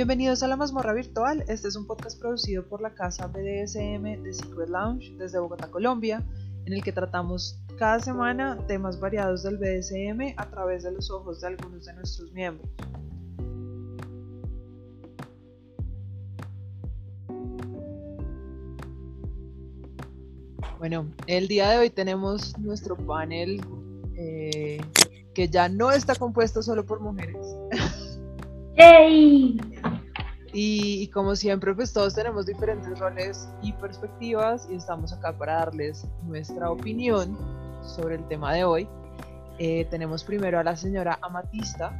Bienvenidos a la mazmorra virtual. Este es un podcast producido por la casa BDSM de Secret Lounge desde Bogotá, Colombia, en el que tratamos cada semana temas variados del BDSM a través de los ojos de algunos de nuestros miembros. Bueno, el día de hoy tenemos nuestro panel eh, que ya no está compuesto solo por mujeres. ¡Yay! Y, como siempre, pues todos tenemos diferentes roles y perspectivas y estamos acá para darles nuestra opinión sobre el tema de hoy. Eh, tenemos primero a la señora Amatista.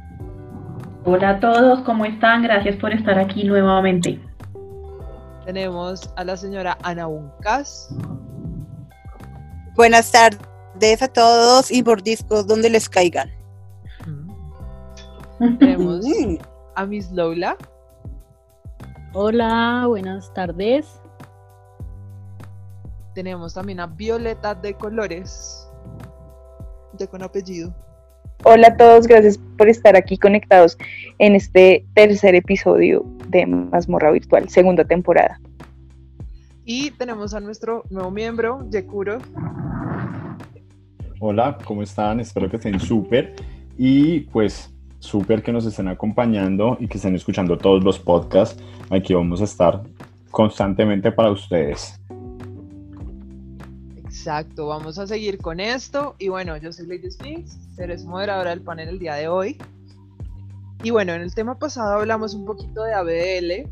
Hola a todos, ¿cómo están? Gracias por estar aquí nuevamente. Tenemos a la señora Ana Uncas. Buenas tardes a todos y por discos donde les caigan. Tenemos a Miss Lola. Hola, buenas tardes. Tenemos también a Violeta de Colores, de con apellido. Hola a todos, gracias por estar aquí conectados en este tercer episodio de Mazmorra Virtual, segunda temporada. Y tenemos a nuestro nuevo miembro, Yekuro. Hola, ¿cómo están? Espero que estén súper. Y pues súper que nos estén acompañando y que estén escuchando todos los podcasts. Aquí vamos a estar constantemente para ustedes. Exacto, vamos a seguir con esto. Y bueno, yo soy Lady Sphinx, seré moderadora del panel el día de hoy. Y bueno, en el tema pasado hablamos un poquito de ABL,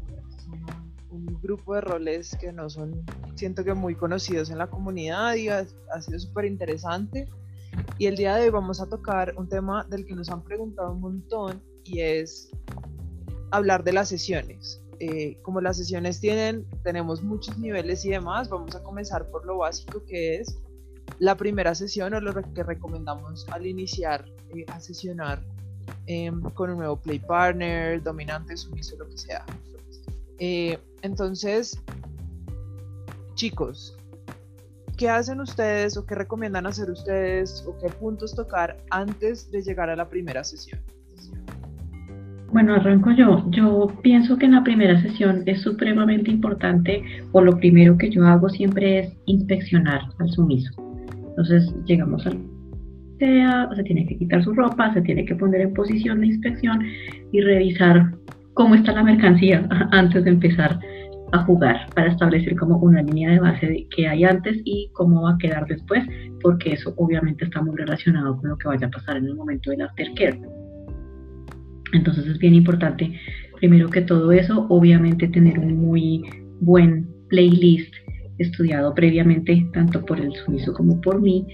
un grupo de roles que no son, siento que muy conocidos en la comunidad y ha, sido súper interesante. Y el día de hoy vamos a tocar un tema del que nos han preguntado un montón y es hablar de las sesiones. Eh, como las sesiones tienen, tenemos muchos niveles y demás, vamos a comenzar por lo básico que es la primera sesión o lo que recomendamos al iniciar eh, a sesionar em, con un nuevo play partner, dominante, sumiso, lo que sea. Eh, entonces, chicos, ¿qué hacen ustedes o qué recomiendan hacer ustedes o qué puntos tocar antes de llegar a la primera sesión? Bueno, arranco yo. Yo pienso que en la primera sesión es supremamente importante, o lo primero que yo hago siempre es inspeccionar al sumiso. Entonces llegamos al sea, se tiene que quitar su ropa, se tiene que poner en posición de inspección y revisar cómo está la mercancía antes de empezar a jugar para establecer como una línea de base qué hay antes y cómo va a quedar después, porque eso obviamente está muy relacionado con lo que vaya a pasar en el momento del aftercare. Entonces es bien importante, primero que todo eso, obviamente tener un muy buen playlist estudiado previamente, tanto por el sumiso como por mí,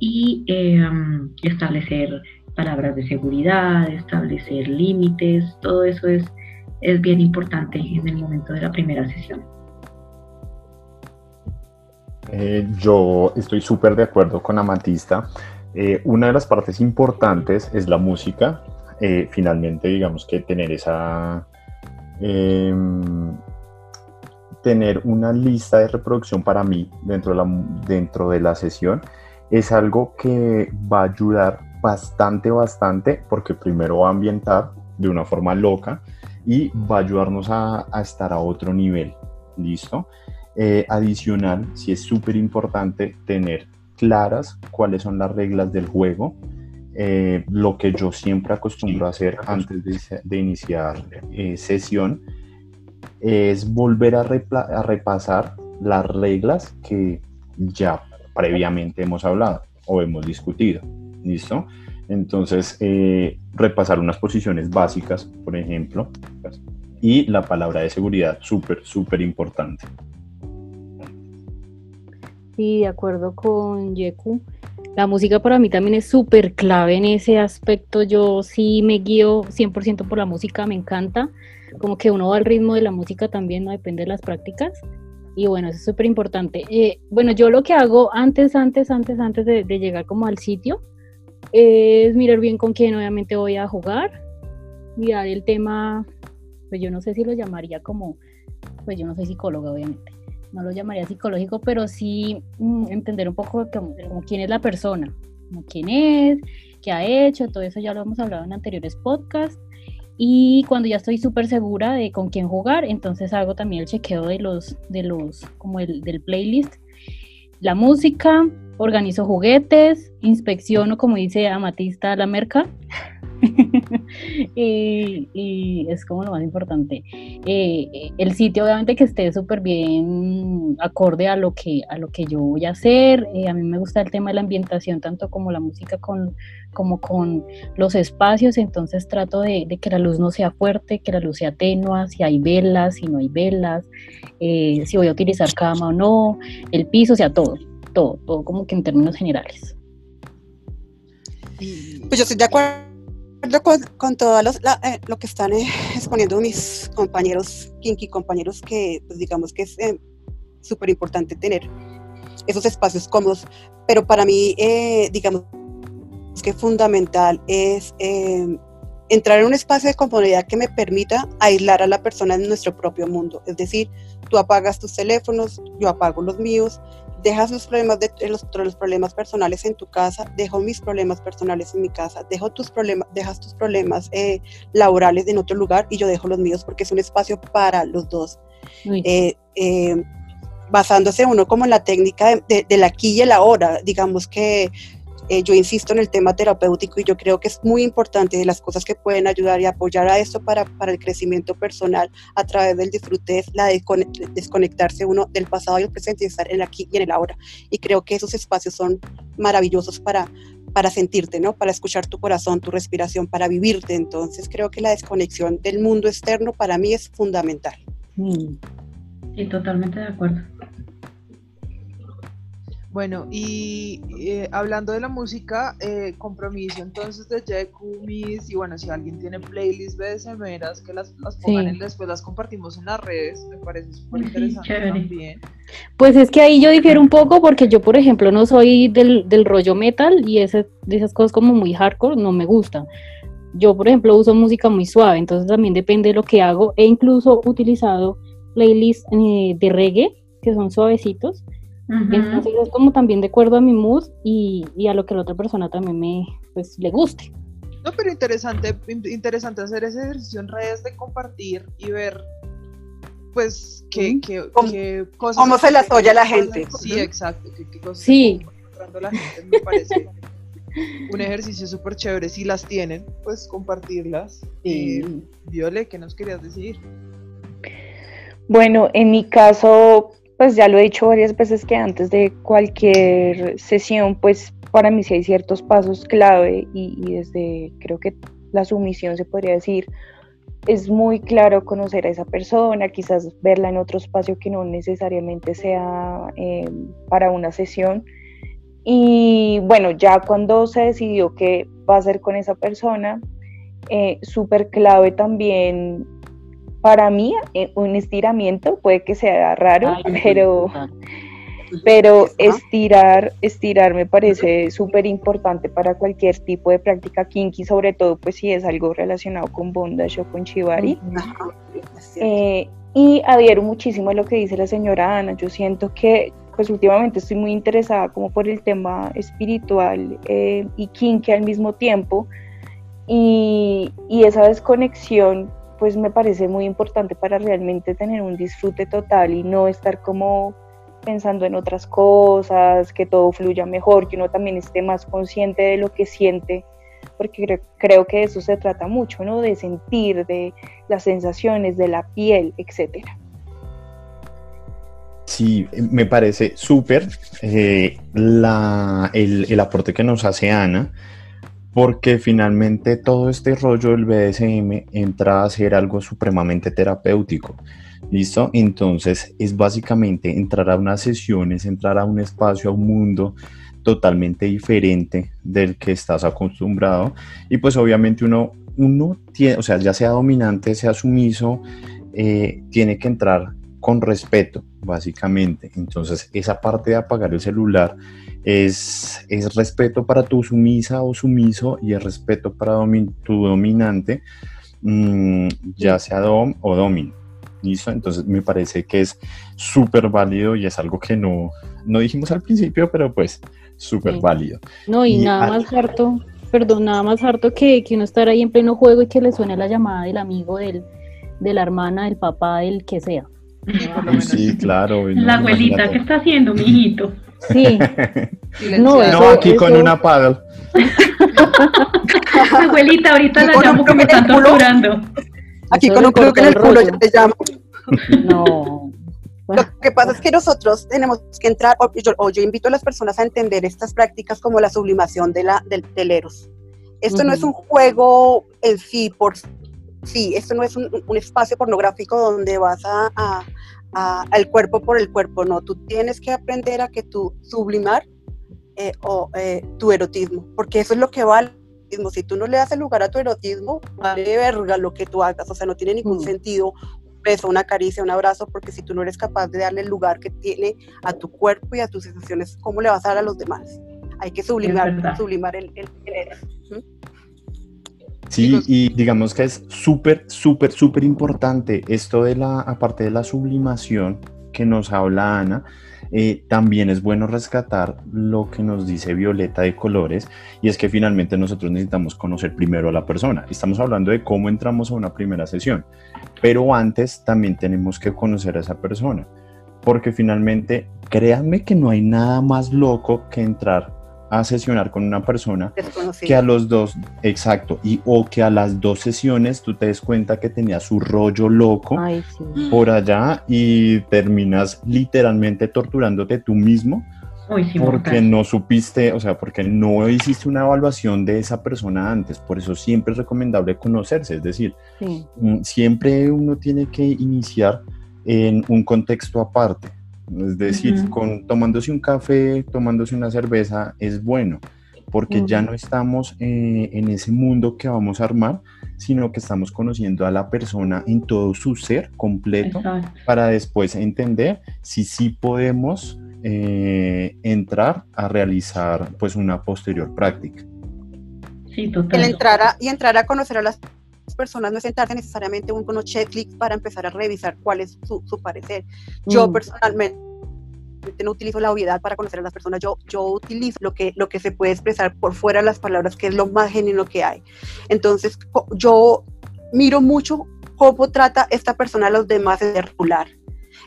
y em, establecer palabras de seguridad, establecer límites, todo eso es, es bien importante en el momento de la primera sesión. Eh, yo estoy súper de acuerdo con Amatista. Eh, una de las partes importantes es la música. Eh, finalmente, digamos que tener esa... Em, tener una lista de reproducción para mí dentro de, la, dentro de la sesión es algo que va a ayudar bastante, bastante, porque primero va a ambientar de una forma loca y va a ayudarnos a, estar a otro nivel. ¿Listo? Eh, adicional, sí es súper importante tener claras cuáles son las reglas del juego. Eh, lo que yo siempre acostumbro a hacer antes de, iniciar eh, sesión es volver a, a repasar las reglas que ya previamente hemos hablado o hemos discutido. ¿Listo? Entonces, eh, repasar unas posiciones básicas, por ejemplo, y la palabra de seguridad, súper, súper importante. Sí, de acuerdo con Yeku. La música para mí también es súper clave en ese aspecto. Yo sí me guío 100% por la música, me encanta. Como que uno va al ritmo de la música también, no depende de las prácticas. Y bueno, eso es súper importante. Eh, bueno, yo lo que hago antes, antes, antes, antes de, llegar como al sitio, es mirar bien con quién obviamente voy a jugar, mirar el tema, pues yo no sé si lo llamaría como, pues yo no soy psicóloga obviamente, no lo llamaría psicológico, pero sí mm, entender un poco como, quién es la persona, como quién es, qué ha hecho, todo eso ya lo hemos hablado en anteriores podcasts. Y cuando ya estoy súper segura de con quién jugar, entonces hago también el chequeo de los, de los, como el del playlist, la música, organizo juguetes, inspecciono, como dice Amatista, la merca. y, es como lo más importante. Eh, el sitio obviamente que esté súper bien acorde a lo que, a lo que yo voy a hacer. Eh, a mí me gusta el tema de la ambientación, tanto como la música con, como con los espacios, entonces trato de, que la luz no sea fuerte, que la luz sea tenua, si hay velas, si no hay velas, eh, si voy a utilizar cama o no, el piso, o sea, todo todo, todo como que en términos generales. Pues yo estoy de acuerdo con, con todo eh, lo que están eh, exponiendo mis compañeros, kinky compañeros, que pues digamos que es eh, súper importante tener esos espacios cómodos, pero para mí, digamos que fundamental es entrar en un espacio de comodidad que me permita aislar a la persona en nuestro propio mundo. Es decir, tú apagas tus teléfonos, yo apago los míos, dejas los problemas de los, los, problemas personales en tu casa, dejo mis problemas personales en mi casa, dejo tus problemas, dejas tus problemas eh, laborales en otro lugar y yo dejo los míos porque es un espacio para los dos. Eh, eh, basándose uno como en la técnica de, de, la aquí y el ahora, digamos que eh, yo insisto en el tema terapéutico y yo creo que es muy importante de las cosas que pueden ayudar y apoyar a esto para, para el crecimiento personal a través del disfrute es la de desconectarse uno del pasado y el presente y estar en el aquí y en el ahora. Y creo que esos espacios son maravillosos para, para sentirte, ¿no? Para escuchar tu corazón, tu respiración, para vivirte. Entonces creo que la desconexión del mundo externo para mí es fundamental. Sí, totalmente de acuerdo. Bueno, y eh, hablando de la música, eh, compromiso entonces de Jekumis, y bueno, si alguien tiene playlists BDSMeras, que las, las pongan y después las compartimos en las redes, me parece súper interesante también. Pues es que ahí yo difiero un poco porque yo, por ejemplo, no soy del, del rollo metal y ese, de esas cosas como muy hardcore no me gustan. Yo, por ejemplo, uso música muy suave, entonces también depende de lo que hago. He incluso utilizado playlists eh, de reggae, que son suavecitos, entonces es como también de acuerdo a mi mood y, a lo que la otra persona también me pues le guste. No, pero interesante, interesante hacer ese ejercicio en redes de compartir y ver pues qué, cosas cómo se las oye a la gente. Sí, exacto, qué, cosas sí. la gente me parece un ejercicio súper chévere. Si las tienen, pues compartirlas. Y Viole, ¿qué nos querías decir? Bueno, en mi caso, pues ya lo he dicho varias veces que antes de cualquier sesión, pues para mí sí hay ciertos pasos clave y, desde creo que la sumisión se podría decir, es muy claro conocer a esa persona, quizás verla en otro espacio que no necesariamente sea eh, para una sesión. Y bueno, ya cuando se decidió qué va a hacer con esa persona, eh, súper clave también para mí eh, un estiramiento puede que sea raro, pero, pero estirar, estirar me parece súper importante para cualquier tipo de práctica kinky, sobre todo pues si es algo relacionado con bondage o con chivari. Eh, y adhiero muchísimo a lo que dice la señora Ana. Yo siento que pues últimamente estoy muy interesada como por el tema espiritual eh, y kinky al mismo tiempo. Y, y esa desconexión pues me parece muy importante para realmente tener un disfrute total y no estar como pensando en otras cosas, que todo fluya mejor, que uno también esté más consciente de lo que siente, porque creo, que de eso se trata mucho, ¿no? De sentir, de las sensaciones, de la piel, etcétera. Sí, me parece súper eh, el, el aporte que nos hace Ana porque finalmente todo este rollo del BDSM entra a ser algo supremamente terapéutico. ¿Listo? Entonces es básicamente entrar a unas sesiones, entrar a un espacio, a un mundo totalmente diferente del que estás acostumbrado. Y pues obviamente uno, uno tiene, o sea, ya sea dominante, sea sumiso, eh, tiene que entrar con respeto, básicamente. Entonces esa parte de apagar el celular es, es respeto para tu sumisa o sumiso y es respeto para tu dominante, mm, ya sea dom o domin. ¿Listo? Entonces me parece que es súper válido y es algo que no, no dijimos al principio, pero pues súper válido. No, y, nada más harto perdón, nada más harto que, que uno estar ahí en pleno juego y que le suene la llamada del amigo, del, de la hermana, del papá, del que sea. Sí, claro. La abuelita, ¿qué está haciendo, mijito? Sí. no, no, aquí con una paddle. Abuelita, ahorita la llamo que me están torturando. Aquí con un club en el culo yo te llamo. No. Lo que pasa es que nosotros tenemos que entrar, o yo, invito a las personas a entender estas prácticas como la sublimación de la, del, Eros. Esto no es un juego en sí, por sí, esto no es un, espacio pornográfico donde vas a, al cuerpo por el cuerpo, no, tú tienes que aprender a que tú sublimar eh, o, eh, tu erotismo, porque eso es lo que vale. Si tú no le das el lugar a tu erotismo, vale verga lo que tú hagas, o sea, no tiene ningún sentido beso, una caricia, un abrazo, porque si tú no eres capaz de darle el lugar que tiene a tu cuerpo y a tus sensaciones, ¿cómo le vas a dar a los demás? Hay que sublimar, sublimar el, el, Sí, y digamos que es súper, súper, súper importante esto de la, aparte de la sublimación que nos habla Ana, eh, también es bueno rescatar lo que nos dice Violeta de Colores y es que finalmente nosotros necesitamos conocer primero a la persona. Estamos hablando de cómo entramos a una primera sesión, pero antes también tenemos que conocer a esa persona, porque finalmente créanme que no hay nada más loco que entrar a sesionar con una persona que a los dos, exacto, y o que a las dos sesiones tú te des cuenta que tenía su rollo loco por allá y terminas literalmente torturándote tú mismo porque no supiste, o sea, porque no hiciste una evaluación de esa persona antes, por eso siempre es recomendable conocerse, es decir, mm, siempre uno tiene que iniciar en un contexto aparte es decir, con, tomándose un café, tomándose una cerveza es bueno, porque ya no estamos eh, en ese mundo que vamos a armar, sino que estamos conociendo a la persona en todo su ser completo para después entender si sí podemos eh, entrar a realizar pues una posterior práctica. Sí, total. El entrar a, y entrar a conocer a las personas no es sentarse necesariamente un con checklist para empezar a revisar cuál es su, parecer. Yo mm. personalmente no utilizo la obviedad para conocer a las personas, yo, yo utilizo lo que, lo que se puede expresar por fuera de las palabras, que es lo más genuino que hay. Entonces, yo miro mucho cómo trata esta persona a los demás en regular.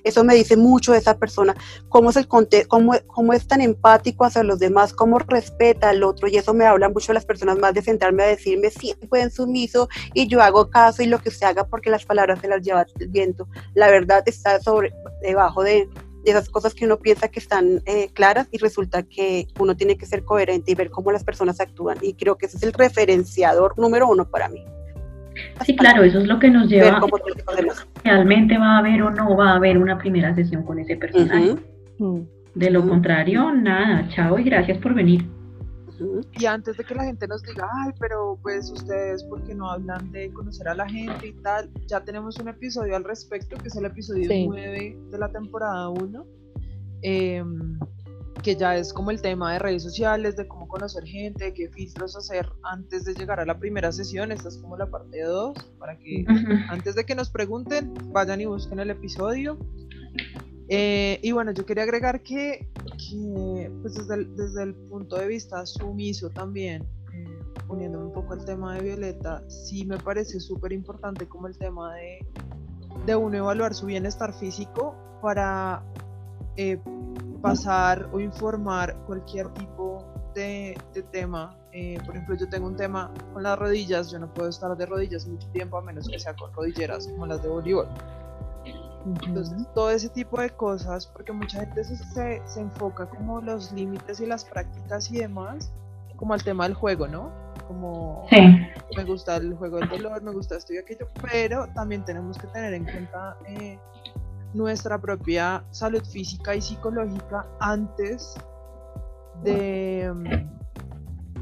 Eso me dice mucho esa persona, cómo es, cómo es tan empático hacia los demás, cómo respeta al otro, y eso me habla mucho de las personas más de sentarme a decirme, sí, pueden sumiso, y yo hago caso y lo que se haga porque las palabras se las lleva el viento. La verdad está sobre, debajo de, esas cosas que uno piensa que están eh, claras y resulta que uno tiene que ser coherente y ver cómo las personas actúan. Y creo que ese es el referenciador número uno para mí. Sí, claro, eso es lo que nos lleva. Realmente va a haber o no va a haber una primera sesión con ese personaje. Mm. De lo contrario, nada, chao y gracias por venir. Y antes de que la gente nos diga, ay, pero pues ustedes, ¿por qué no hablan de conocer a la gente y tal? Ya tenemos un episodio al respecto, que es el episodio 9 de la temporada 1. Eh, em, que ya es como el tema de redes sociales, de cómo conocer gente, qué filtros hacer antes de llegar a la primera sesión. Esta es como la parte 2, para que antes de que nos pregunten, vayan y busquen el episodio. Eh, y bueno, yo quería agregar que, pues desde, el, desde, el, punto de vista sumiso también, eh, poniéndome un poco el tema de Violeta, sí me parece súper importante como el tema de, de uno evaluar su bienestar físico para eh, pasar o informar cualquier tipo de, tema. Eh, por ejemplo, yo tengo un tema con las rodillas, yo no puedo estar de rodillas mucho tiempo a menos que sea con rodilleras como las de voleibol. Entonces, todo ese tipo de cosas, porque mucha gente se, se, enfoca como los límites y las prácticas y demás, como al tema del juego, ¿no? Como me gusta el juego del dolor, me gusta esto y aquello, pero también tenemos que tener en cuenta eh, nuestra propia salud física y psicológica antes de,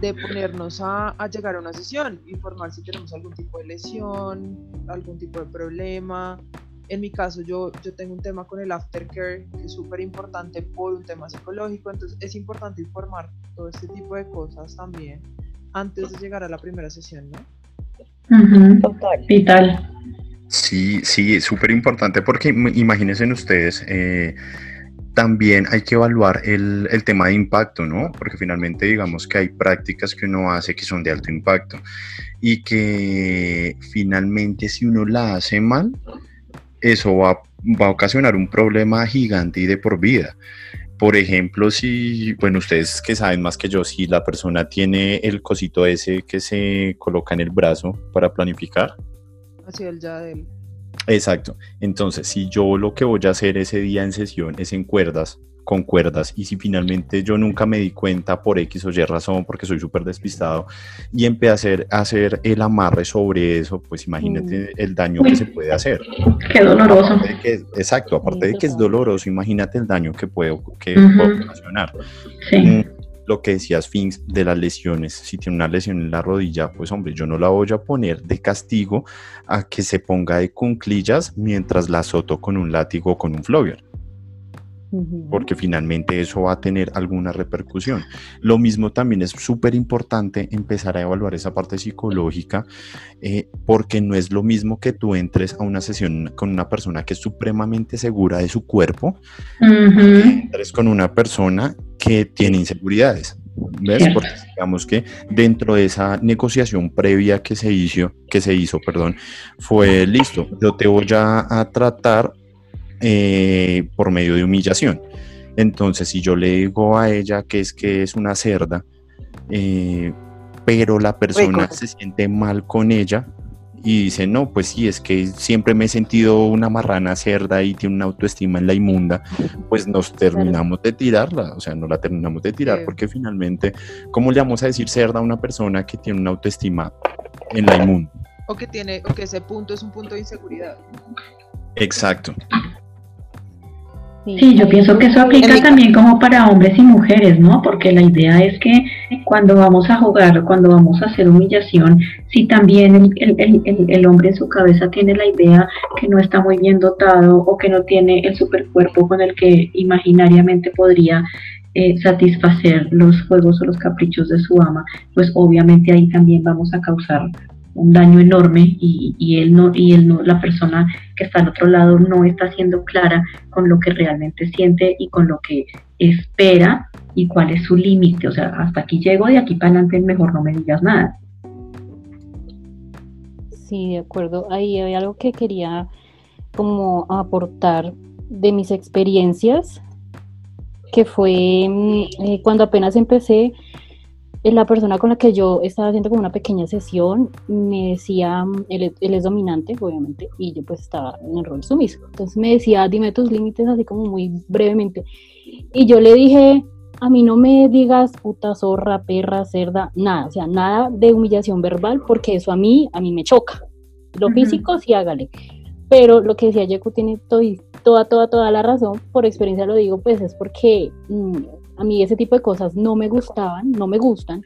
de ponernos a, llegar a una sesión, informar si tenemos algún tipo de lesión, algún tipo de problema. En mi caso, yo, yo tengo un tema con el aftercare que es súper importante por un tema psicológico, entonces es importante informar todo este tipo de cosas también antes de llegar a la primera sesión, ¿no? Total. Vital. Sí, sí, es súper importante porque imagínense ustedes, eh, también hay que evaluar el, el, tema de impacto, ¿no? Porque finalmente digamos que hay prácticas que uno hace que son de alto impacto y que finalmente si uno la hace mal, eso va, va a ocasionar un problema gigante y de por vida. Por ejemplo, si, bueno, ustedes que saben más que yo, si la persona tiene el cosito ese que se coloca en el brazo para planificar. El ya del Exacto. Entonces, si yo lo que voy a hacer ese día en sesión es en cuerdas, con cuerdas, y si finalmente yo nunca me di cuenta por X o Y razón, porque soy súper despistado, y empecé a hacer, hacer, el amarre sobre eso, pues imagínate mm. el daño que se puede hacer. Qué doloroso. exacto, aparte de que es doloroso, imagínate el daño que puede, que ocasionar. Sí. Mm, lo que decías, Finks, de las lesiones. Si tiene una lesión en la rodilla, pues hombre, yo no la voy a poner de castigo a que se ponga de cunclillas mientras la azoto con un látigo o con un flogger porque finalmente eso va a tener alguna repercusión. Lo mismo también es súper importante empezar a evaluar esa parte psicológica, eh, porque no es lo mismo que tú entres a una sesión con una persona que es supremamente segura de su cuerpo, entres con una persona que tiene inseguridades. ¿Ves? Porque digamos que dentro de esa negociación previa que se hizo, que se hizo, perdón, fue listo, yo te voy a tratar eh, por medio de humillación. Entonces, si yo le digo a ella que es que es una cerda, eh, pero la persona se siente mal con ella y dice, no, pues sí, es que siempre me he sentido una marrana cerda y tiene una autoestima en la inmunda, pues nos terminamos de tirarla, o sea, no la terminamos de tirar porque finalmente, ¿cómo le vamos a decir cerda a una persona que tiene una autoestima en la inmunda? O que tiene, o que ese punto es un punto de inseguridad. Exacto. Sí, yo pienso que eso aplica también como para hombres y mujeres, ¿no? Porque la idea es que cuando vamos a jugar, cuando vamos a hacer humillación, si también el, el, el, el hombre en su cabeza tiene la idea que no está muy bien dotado o que no tiene el supercuerpo con el que imaginariamente podría eh, satisfacer los juegos o los caprichos de su ama, pues obviamente ahí también vamos a causar un daño enorme y, y, él no y él no la persona que está al otro lado no está siendo clara con lo que realmente siente y con lo que espera y cuál es su límite. O sea hasta aquí llego de aquí para adelante mejor no me digas nada. Sí de acuerdo. Ahí hay algo que quería como aportar de mis experiencias que fue mm, eh, cuando apenas empecé la persona con la que yo estaba haciendo como una pequeña sesión me decía, él, es dominante, obviamente, y yo pues estaba en el rol sumiso. Entonces me decía, dime tus límites así como muy brevemente. Y yo le dije, a mí no me digas puta, zorra, perra, cerda, nada, o sea, nada de humillación verbal, porque eso a mí, a mí me choca. Lo físico sí hágale. Pero lo que decía Yeku tiene toda, toda, toda la razón, por experiencia lo digo, pues es porque mm, a mí ese tipo de cosas no me gustaban, no me gustan,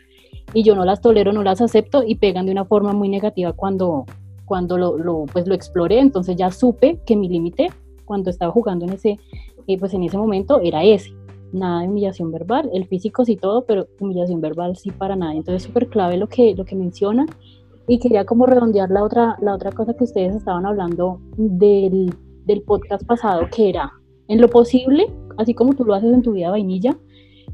y yo no las tolero, no las acepto y pegan de una forma muy negativa cuando, cuando lo, pues lo exploré, entonces ya supe que mi límite cuando estaba jugando en ese, eh, pues en ese momento era ese, nada de humillación verbal, el físico sí todo, pero humillación verbal sí para nada, entonces súper clave lo que, lo que menciona y quería como redondear la otra, la otra cosa que ustedes estaban hablando del, del podcast pasado, que era en lo posible, así como tú lo haces en tu vida vainilla,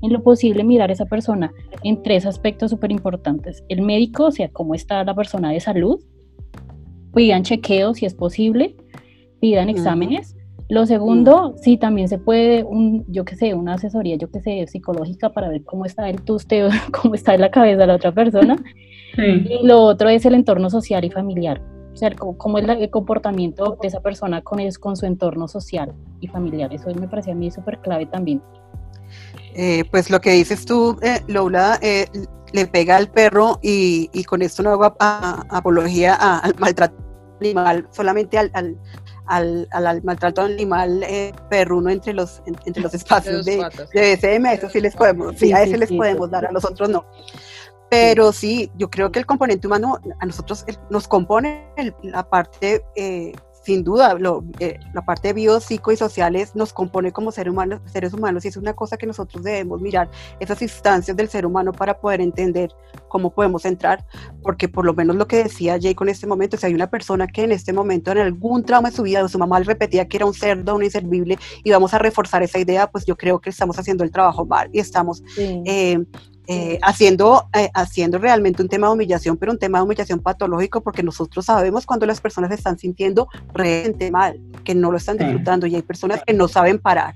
en lo posible mirar a esa persona en tres aspectos súper importantes. El médico, o sea, cómo está la persona de salud, pidan chequeos si es posible, pidan exámenes. Lo segundo, sí, también se puede, un, yo qué sé, una asesoría, yo qué sé, psicológica para ver cómo está el tusteo, cómo está en la cabeza de la otra persona. Y lo otro es el entorno social y familiar. O sea, cómo, es el comportamiento de esa persona con, con su entorno social y familiar. Eso me parece a mí súper clave también. Eh, pues lo que dices tú, eh, Lola, eh, le pega al perro y, con esto no hago apología al maltrato animal, solamente al, al, maltrato animal perruno entre los, entre los espacios de, de, BCM, eso sí les podemos, sí, a ese les podemos dar, a los otros no. Pero sí, yo creo que el componente humano a nosotros nos compone la parte sin duda, eh, la parte bio, psico y sociales nos compone como ser humanos, seres humanos y es una cosa que nosotros debemos mirar, esas instancias del ser humano para poder entender cómo podemos entrar, porque por lo menos lo que decía Jay en este momento, si hay una persona que en este momento en algún trauma de su vida, su mamá le repetía que era un cerdo, un inservible, y vamos a reforzar esa idea, pues yo creo que estamos haciendo el trabajo mal y estamos... Eh, eh, haciendo, eh, haciendo realmente un tema de humillación, pero un tema de humillación patológico, porque nosotros sabemos cuando las personas se están sintiendo realmente mal, que no lo están disfrutando, y hay personas que no saben parar.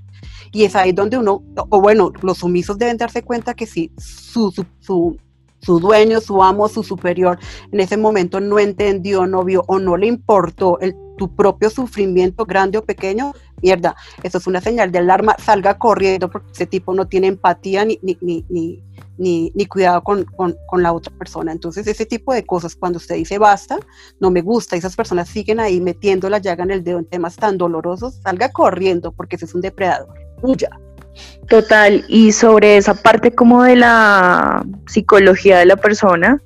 Y es ahí donde uno, o bueno, los sumisos deben darse cuenta que si su, su, su, su dueño, su amo, su superior, en ese momento no entendió, no vio o no le importó el, tu propio sufrimiento, grande o pequeño, mierda, eso es una señal de alarma, salga corriendo porque ese tipo no tiene empatía ni, ni, ni, ni, ni cuidado con, con, con, la otra persona. Entonces, ese tipo de cosas, cuando usted dice basta, no me gusta, esas personas siguen ahí metiendo la llaga en el dedo en temas tan dolorosos, salga corriendo porque ese es un depredador. Huya. Total, y sobre esa parte como de la psicología de la persona,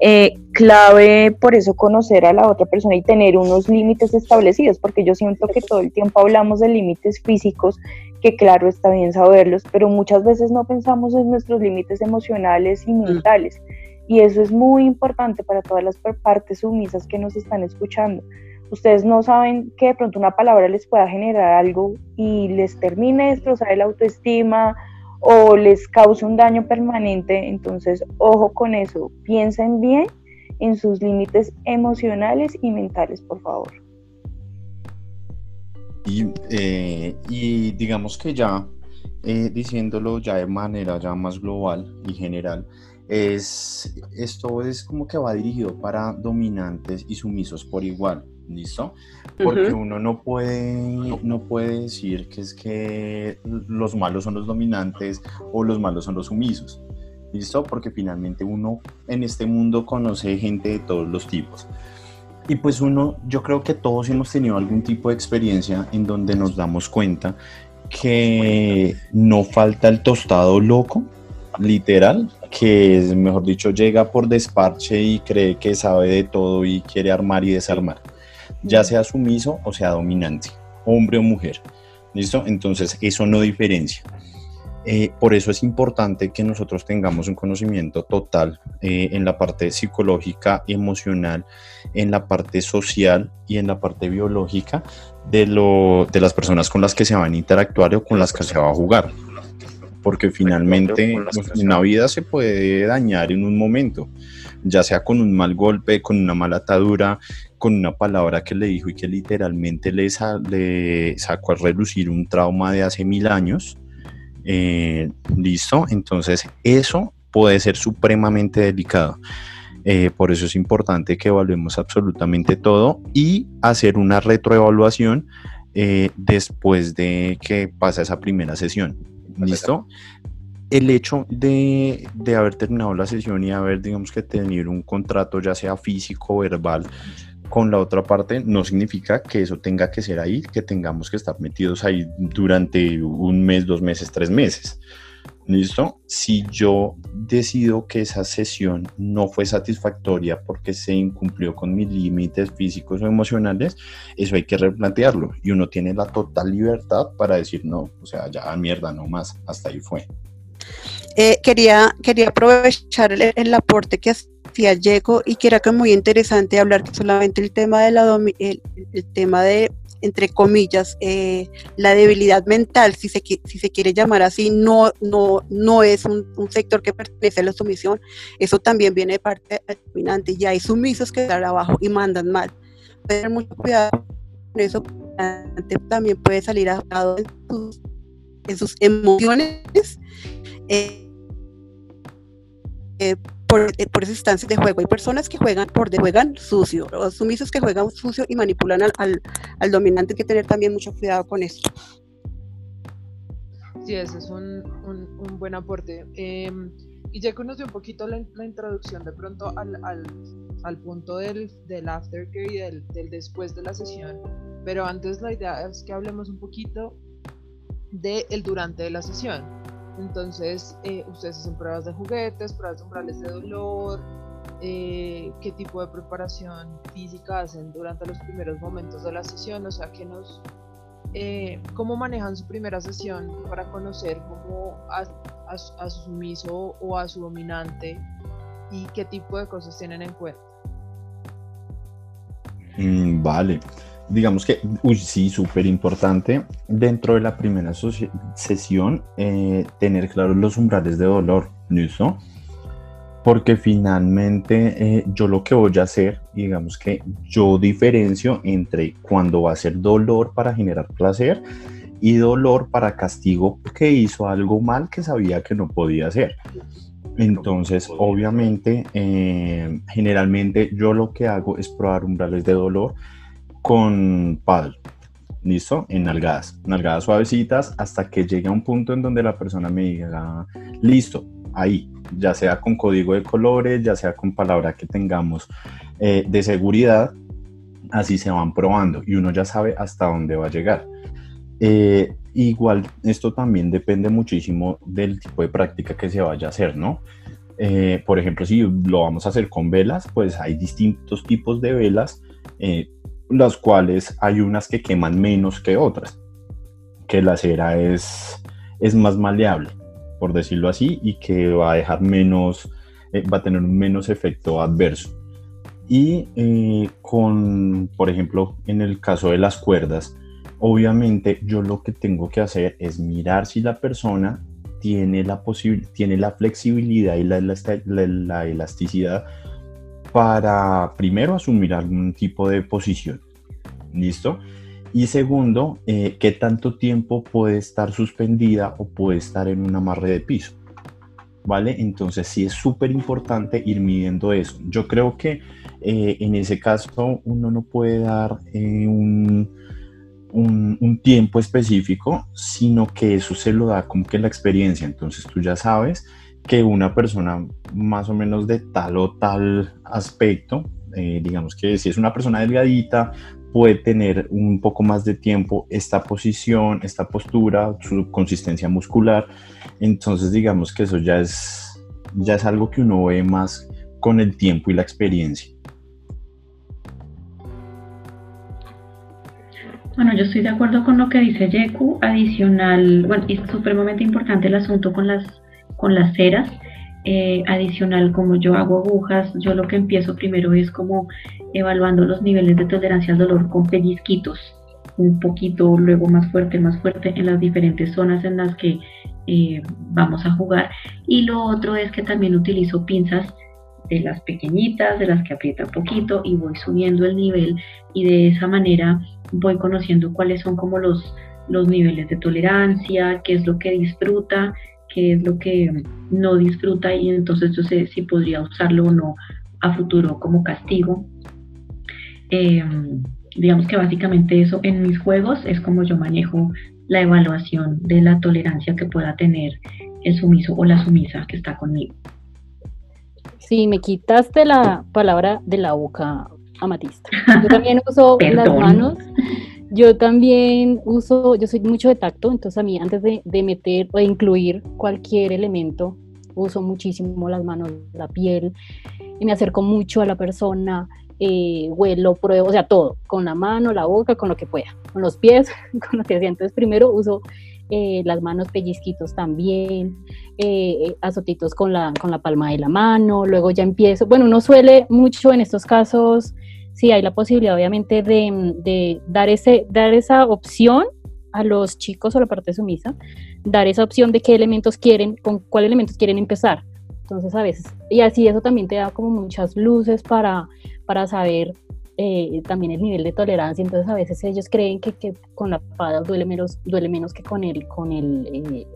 eh, clave por eso conocer a la otra persona y tener unos límites establecidos, porque yo siento que todo el tiempo hablamos de límites físicos que claro está bien saberlos, pero muchas veces no pensamos en nuestros límites emocionales y mm. mentales. Y eso es muy importante para todas las partes sumisas que nos están escuchando. Ustedes no saben que de pronto una palabra les pueda generar algo y les termine de destrozar la autoestima o les cause un daño permanente. Entonces, ojo con eso. Piensen bien en sus límites emocionales y mentales, por favor. Eh, y, digamos que ya, eh, diciéndolo ya de manera ya más global y general, es, esto es como que va dirigido para dominantes y sumisos por igual, ¿listo? Porque uno no puede, no puede decir que es que los malos son los dominantes o los malos son los sumisos, ¿listo? Porque finalmente uno en este mundo conoce gente de todos los tipos. Y pues uno, yo creo que todos hemos tenido algún tipo de experiencia en donde nos damos cuenta que no falta el tostado loco, literal, que es, mejor dicho, llega por desparche y cree que sabe de todo y quiere armar y desarmar, ya sea sumiso o sea dominante, hombre o mujer. ¿Listo? Entonces, eso no diferencia. Eh, por eso es importante que nosotros tengamos un conocimiento total eh, en la parte psicológica, emocional, en la parte social y en la parte biológica de, lo, de las personas con las que se van a interactuar o con las que se va a jugar. Porque finalmente una vida se puede dañar en un momento, ya sea con un mal golpe, con una mala atadura, con una palabra que le dijo y que literalmente le, le sacó a relucir un trauma de hace mil años eh, listo, entonces eso puede ser supremamente delicado. Eh, por eso es importante que evaluemos absolutamente todo y hacer una retroevaluación eh, después de que pasa esa primera sesión. ¿Listo? El hecho de, de, haber terminado la sesión y haber, digamos que, tener un contrato, ya sea físico o verbal, con la otra parte no significa que eso tenga que ser ahí, que tengamos que estar metidos ahí durante un mes, dos meses, tres meses. ¿Listo? Si yo decido que esa sesión no fue satisfactoria porque se incumplió con mis límites físicos o emocionales, eso hay que replantearlo y uno tiene la total libertad para decir no, o sea, ya mierda, no más, hasta ahí fue. Eh, quería, quería aprovechar el, aporte que hacía Diego y que era que muy interesante hablar que solamente el tema de la el, tema de entre comillas la debilidad mental si se, si se quiere llamar así no no no es un, sector que pertenece a la sumisión. Eso también viene de parte dominante y hay sumisos que están abajo y mandan mal. Tener mucho cuidado con eso también puede salir a en sus, en sus emociones eh, eh, por, eh, por esas instancias de juego. Hay personas que juegan por de juegan sucio, los sumisos que juegan sucio y manipulan al, al, dominante. Hay que tener también mucho cuidado con eso. Sí, ese es un, un, buen aporte. Em, y ya conocí un poquito la, la introducción de pronto al, al, al punto del, del aftercare y del, del, después de la sesión, pero antes la idea es que hablemos un poquito de el durante de la sesión. Entonces, eh, ustedes hacen pruebas de juguetes, pruebas de umbrales de dolor, eh, qué tipo de preparación física hacen durante los primeros momentos de la sesión, o sea, que nos, eh, cómo manejan su primera sesión para conocer cómo a, a, su sumiso o a su dominante y qué tipo de cosas tienen en cuenta. Mm, vale, digamos que, uy, sí, súper importante dentro de la primera sesión eh, tener claros los umbrales de dolor, ¿listo? Porque finalmente eh, yo lo que voy a hacer, digamos que yo diferencio entre cuando va a ser dolor para generar placer y dolor para castigo que hizo algo mal que sabía que no podía hacer. Entonces, obviamente, eh, generalmente yo lo que hago es probar umbrales de dolor con paddle. ¿Listo? En nalgadas. Nalgadas suavecitas hasta que llegue a un punto en donde la persona me diga, listo, ahí, ya sea con código de colores, ya sea con palabra que tengamos eh, de seguridad, así se van probando y uno ya sabe hasta dónde va a llegar. Eh, igual, esto también depende muchísimo del tipo de práctica que se vaya a hacer, ¿no? Eh, por ejemplo, si lo vamos a hacer con velas, pues hay distintos tipos de velas las cuales hay unas que queman menos que otras, que la cera es, es más maleable, por decirlo así, y que va a dejar menos, eh, va a tener menos efecto adverso. Y eh, con, por ejemplo, en el caso de las cuerdas, obviamente yo lo que tengo que hacer es mirar si la persona tiene la, tiene la flexibilidad y la, la elasticidad para primero asumir algún tipo de posición. ¿Listo? Y segundo, eh, qué tanto tiempo puede estar suspendida o puede estar en un amarre de piso. ¿Vale? Entonces sí es súper importante ir midiendo eso. Yo creo que eh, en ese caso uno no puede dar eh, un, un, tiempo específico, sino que eso se lo da como que la experiencia. Entonces tú ya sabes que una persona más o menos de tal o tal aspecto, eh, digamos que si es una persona delgadita, puede tener un poco más de tiempo esta posición, esta postura, su consistencia muscular. Entonces digamos que eso ya es, ya es algo que uno ve más con el tiempo y la experiencia. Bueno, yo estoy de acuerdo con lo que dice Yeku. Adicional, bueno, es supremamente importante el asunto con las con las ceras. Eh, adicional, como yo hago agujas, yo lo que empiezo primero es como evaluando los niveles de tolerancia al dolor con pellizquitos, un poquito, luego más fuerte, más fuerte en las diferentes zonas en las que eh, vamos a jugar. Y lo otro es que también utilizo pinzas de las pequeñitas, de las que aprieta un poquito y voy subiendo el nivel y de esa manera voy conociendo cuáles son como los, los niveles de tolerancia, qué es lo que disfruta qué es lo que no disfruta y entonces yo sé si podría usarlo o no a futuro como castigo. Em, digamos que básicamente eso en mis juegos es como yo manejo la evaluación de la tolerancia que pueda tener el sumiso o la sumisa que está conmigo. Sí, me quitaste la palabra de la boca, Amatista. Yo también uso las manos yo también uso, yo soy mucho de tacto, entonces a mí antes de, meter o de incluir cualquier elemento, uso muchísimo las manos, la piel, y me acerco mucho a la persona, eh, huelo, pruebo, o sea, todo, con la mano, la boca, con lo que pueda, con los pies, con lo que sea. Entonces primero uso eh, las manos pellizquitos también, eh, azotitos con la, con la palma de la mano, luego ya empiezo, bueno, uno suele mucho en estos casos sí hay la posibilidad obviamente de, dar, ese, dar esa opción a los chicos o la parte sumisa, dar esa opción de qué elementos quieren, con cuáles elementos quieren empezar. Entonces a veces, y así eso también te da como muchas luces para, para saber eh, también el nivel de tolerancia. Entonces a veces ellos creen que, que con la espada duele menos, duele menos que con el, con el, eh,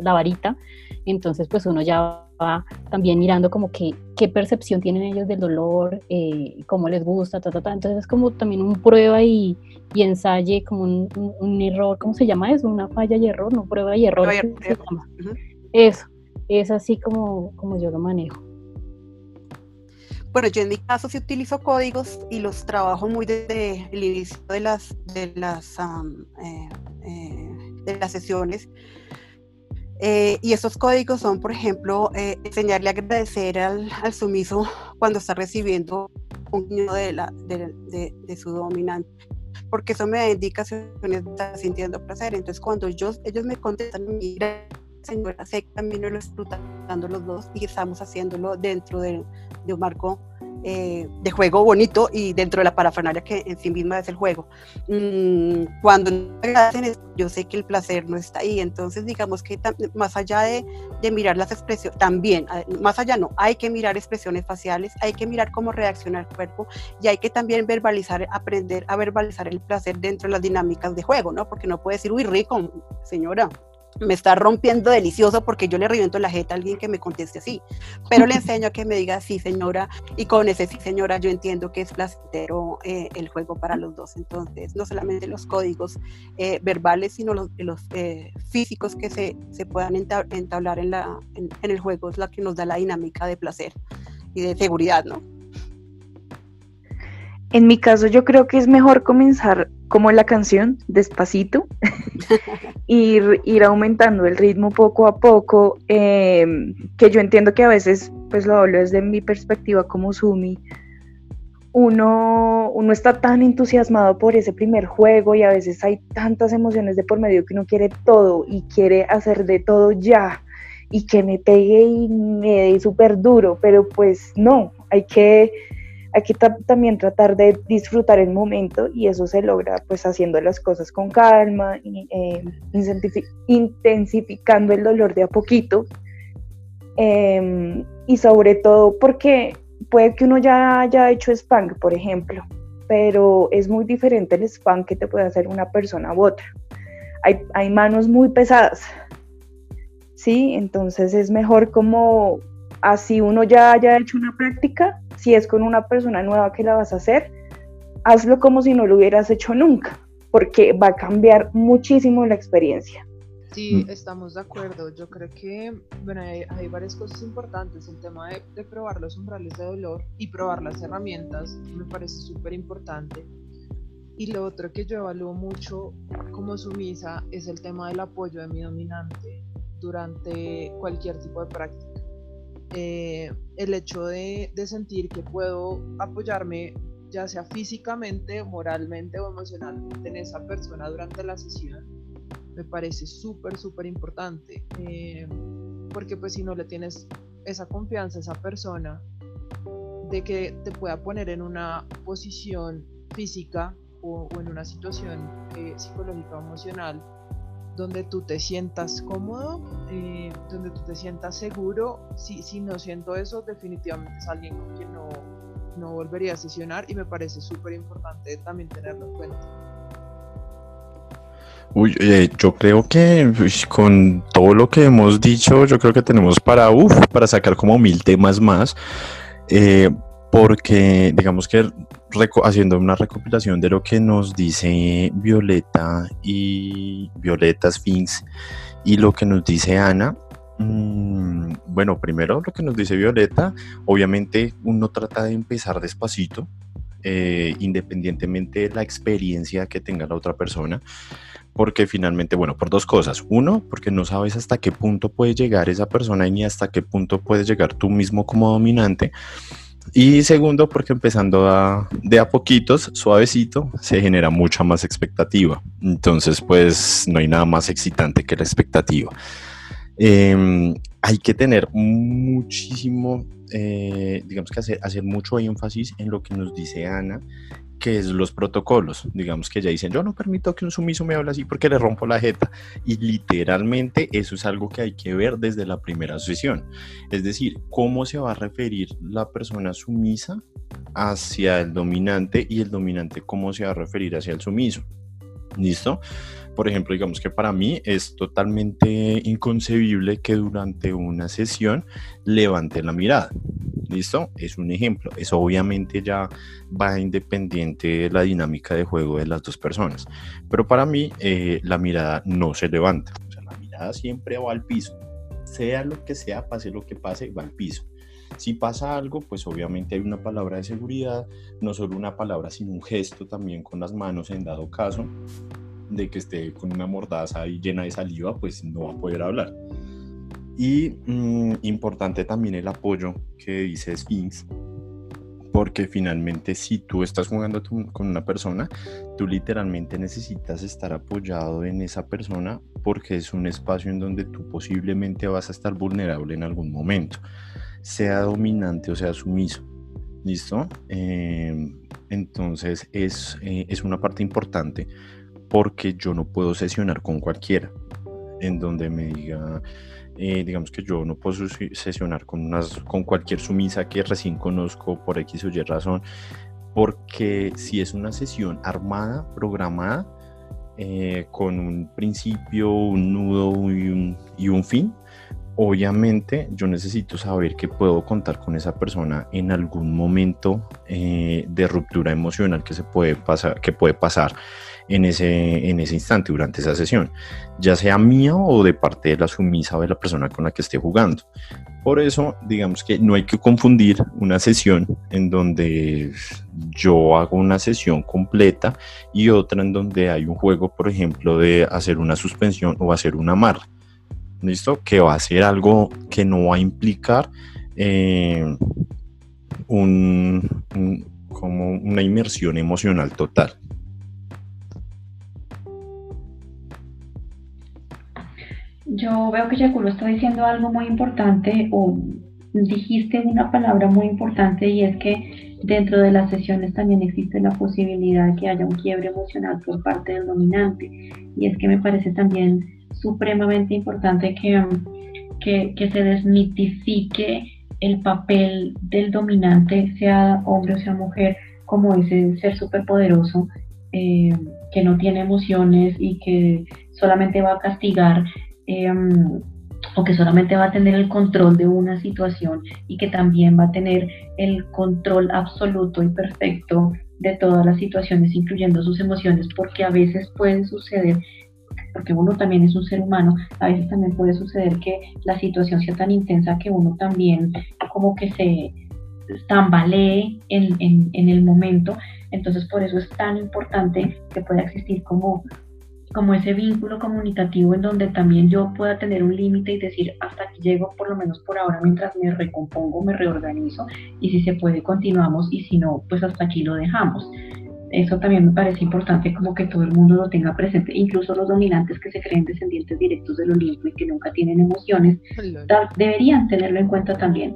la varita. Entonces pues uno ya va también mirando como que, qué percepción tienen ellos del dolor, eh, cómo les gusta, ta, ta, ta. Entonces es como también un prueba y, y ensaye, como un, un, error, ¿cómo se llama eso? Una falla y error, no prueba y error. Eso, es así como, como yo lo manejo. Bueno, yo en mi caso sí utilizo códigos y los trabajo muy desde el inicio de las, de las, eh, eh, de las sesiones Eh, y esos códigos son, por ejemplo, eh, enseñarle a agradecer al, al, sumiso cuando está recibiendo un niño de, la, de, de, de su dominante porque eso me da indicaciones de estar sintiendo placer. Entonces, cuando yo, ellos me contestan, mira, señora, sé que también lo disfrutando los dos y estamos haciéndolo dentro de, de un marco eh, de juego bonito y dentro de la parafernalia que en sí misma es el juego. Mm, cuando hacen yo sé que el placer no está ahí, entonces digamos que más allá de, de, mirar las expresiones, también, más allá no, hay que mirar expresiones faciales, hay que mirar cómo reacciona el cuerpo y hay que también verbalizar, aprender a verbalizar el placer dentro de las dinámicas de juego, ¿no? Porque no puede decir, uy, rico, señora, me está rompiendo delicioso porque yo le reviento la jeta a alguien que me conteste así, pero le enseño a que me diga sí señora y con ese sí señora yo entiendo que es placentero eh, el juego para los dos, entonces no solamente los códigos eh, verbales sino los, los eh, físicos que se, se puedan entablar en, la, en, en el juego es la que nos da la dinámica de placer y de seguridad, ¿no? En mi caso yo creo que es mejor comenzar como la canción, despacito, ir, ir aumentando el ritmo poco a poco, eh, que yo entiendo que a veces, pues lo hablo desde mi perspectiva como Sumi, uno, uno está tan entusiasmado por ese primer juego y a veces hay tantas emociones de por medio que uno quiere todo y quiere hacer de todo ya y que me pegue y me dé súper duro, pero pues no, hay que hay que también tratar de disfrutar el momento y eso se logra pues haciendo las cosas con calma, y, eh, intensificando el dolor de a poquito eh, y sobre todo porque puede que uno ya haya hecho spank, por ejemplo, pero es muy diferente el spank que te puede hacer una persona u otra. Hay, hay manos muy pesadas, ¿sí? Entonces es mejor como así uno ya haya hecho una práctica, si es con una persona nueva que la vas a hacer, hazlo como si no lo hubieras hecho nunca, porque va a cambiar muchísimo la experiencia. Sí, estamos de acuerdo. Yo creo que bueno, hay, hay varias cosas importantes. El tema de, de, probar los umbrales de dolor y probar las herramientas me parece súper importante. Y lo otro que yo evalúo mucho como sumisa es el tema del apoyo de mi dominante durante cualquier tipo de práctica. Eh, el hecho de, sentir que puedo apoyarme ya sea físicamente, moralmente o emocionalmente en esa persona durante la sesión, me parece súper, súper importante. Eh, porque pues si no le tienes esa confianza a esa persona de que te pueda poner en una posición física o, o en una situación eh, psicológica o emocional donde tú te sientas cómodo, eh, donde tú te sientas seguro. Si, si no siento eso, definitivamente es alguien con quien no, no volvería a sesionar y me parece súper importante también tenerlo en cuenta. Uy, eh, yo creo que con todo lo que hemos dicho, yo creo que tenemos para, uf, para sacar como mil temas más. Eh, porque digamos que haciendo una recopilación de lo que nos dice Violeta y Violeta Sphinx y lo que nos dice Ana, mmm, bueno, primero lo que nos dice Violeta, obviamente uno trata de empezar despacito, eh, independientemente de la experiencia que tenga la otra persona, porque finalmente, bueno, por dos cosas. Uno, porque no sabes hasta qué punto puede llegar esa persona y ni hasta qué punto puedes llegar tú mismo como dominante. Y segundo, porque empezando de a poquitos, suavecito, se genera mucha más expectativa. Entonces, pues no hay nada más excitante que la expectativa. Eh, hay que tener muchísimo, eh, digamos que hacer mucho énfasis en lo que nos dice Ana, que es los protocolos. Digamos que ya dicen, yo no permito que un sumiso me hable así porque le rompo la jeta. Y literalmente eso es algo que hay que ver desde la primera sesión. Es decir, cómo se va a referir la persona sumisa hacia el dominante y el dominante cómo se va a referir hacia el sumiso. ¿Listo? Por ejemplo, digamos que para mí es totalmente inconcebible que durante una sesión levante la mirada. ¿Listo? Es un ejemplo. Eso obviamente ya va independiente de la dinámica de juego de las dos personas. Pero para mí eh, la mirada no se levanta. O sea, la mirada siempre va al piso. Sea lo que sea, pase lo que pase, va al piso. Si pasa algo, pues obviamente hay una palabra de seguridad, no solo una palabra, sino un gesto también con las manos en dado caso de que esté con una mordaza y llena de saliva, pues no va a poder hablar. Y mm, importante también el apoyo que dice Sphinx, porque finalmente si tú estás jugando con una persona, tú literalmente necesitas estar apoyado en esa persona porque es un espacio en donde tú posiblemente vas a estar vulnerable en algún momento, sea dominante o sea sumiso. ¿Listo? Em, entonces es, eh, es una parte importante porque yo no puedo sesionar con cualquiera en donde me diga, eh, digamos que yo no puedo sesionar con, unas, con cualquier sumisa que recién conozco por X o Y razón, porque si es una sesión armada, programada, eh, con un principio, un nudo y un, y un, fin, obviamente yo necesito saber que puedo contar con esa persona en algún momento eh, de ruptura emocional que se puede pasar, que puede pasar en ese, en ese instante durante esa sesión, ya sea mía o de parte de la sumisa o de la persona con la que esté jugando. Por eso, digamos que no hay que confundir una sesión en donde yo hago una sesión completa y otra en donde hay un juego, por ejemplo, de hacer una suspensión o hacer una amarre. ¿Listo? Que va a ser algo que no va a implicar eh, un, como una inmersión emocional total. Yo veo que Yaculo está diciendo algo muy importante o dijiste una palabra muy importante y es que dentro de las sesiones también existe la posibilidad de que haya un quiebre emocional por parte del dominante. Y es que me parece también supremamente importante que, que, se desmitifique el papel del dominante, sea hombre o sea mujer, como ese ser superpoderoso eh, que no tiene emociones y que solamente va a castigar Em, o que solamente va a tener el control de una situación y que también va a tener el control absoluto y perfecto de todas las situaciones, incluyendo sus emociones, porque a veces puede suceder, porque uno también es un ser humano, a veces también puede suceder que la situación sea tan intensa que uno también como que se tambalee en, en, en el momento. Entonces por eso es tan importante que pueda existir como como ese vínculo comunicativo en donde también yo pueda tener un límite y decir hasta aquí llego por lo menos por ahora mientras me recompongo, me reorganizo y si se puede continuamos y si no, pues hasta aquí lo dejamos. Eso también me parece importante como que todo el mundo lo tenga presente, incluso los dominantes que se creen descendientes directos del Olimpo y que nunca tienen emociones, deberían tenerlo en cuenta también.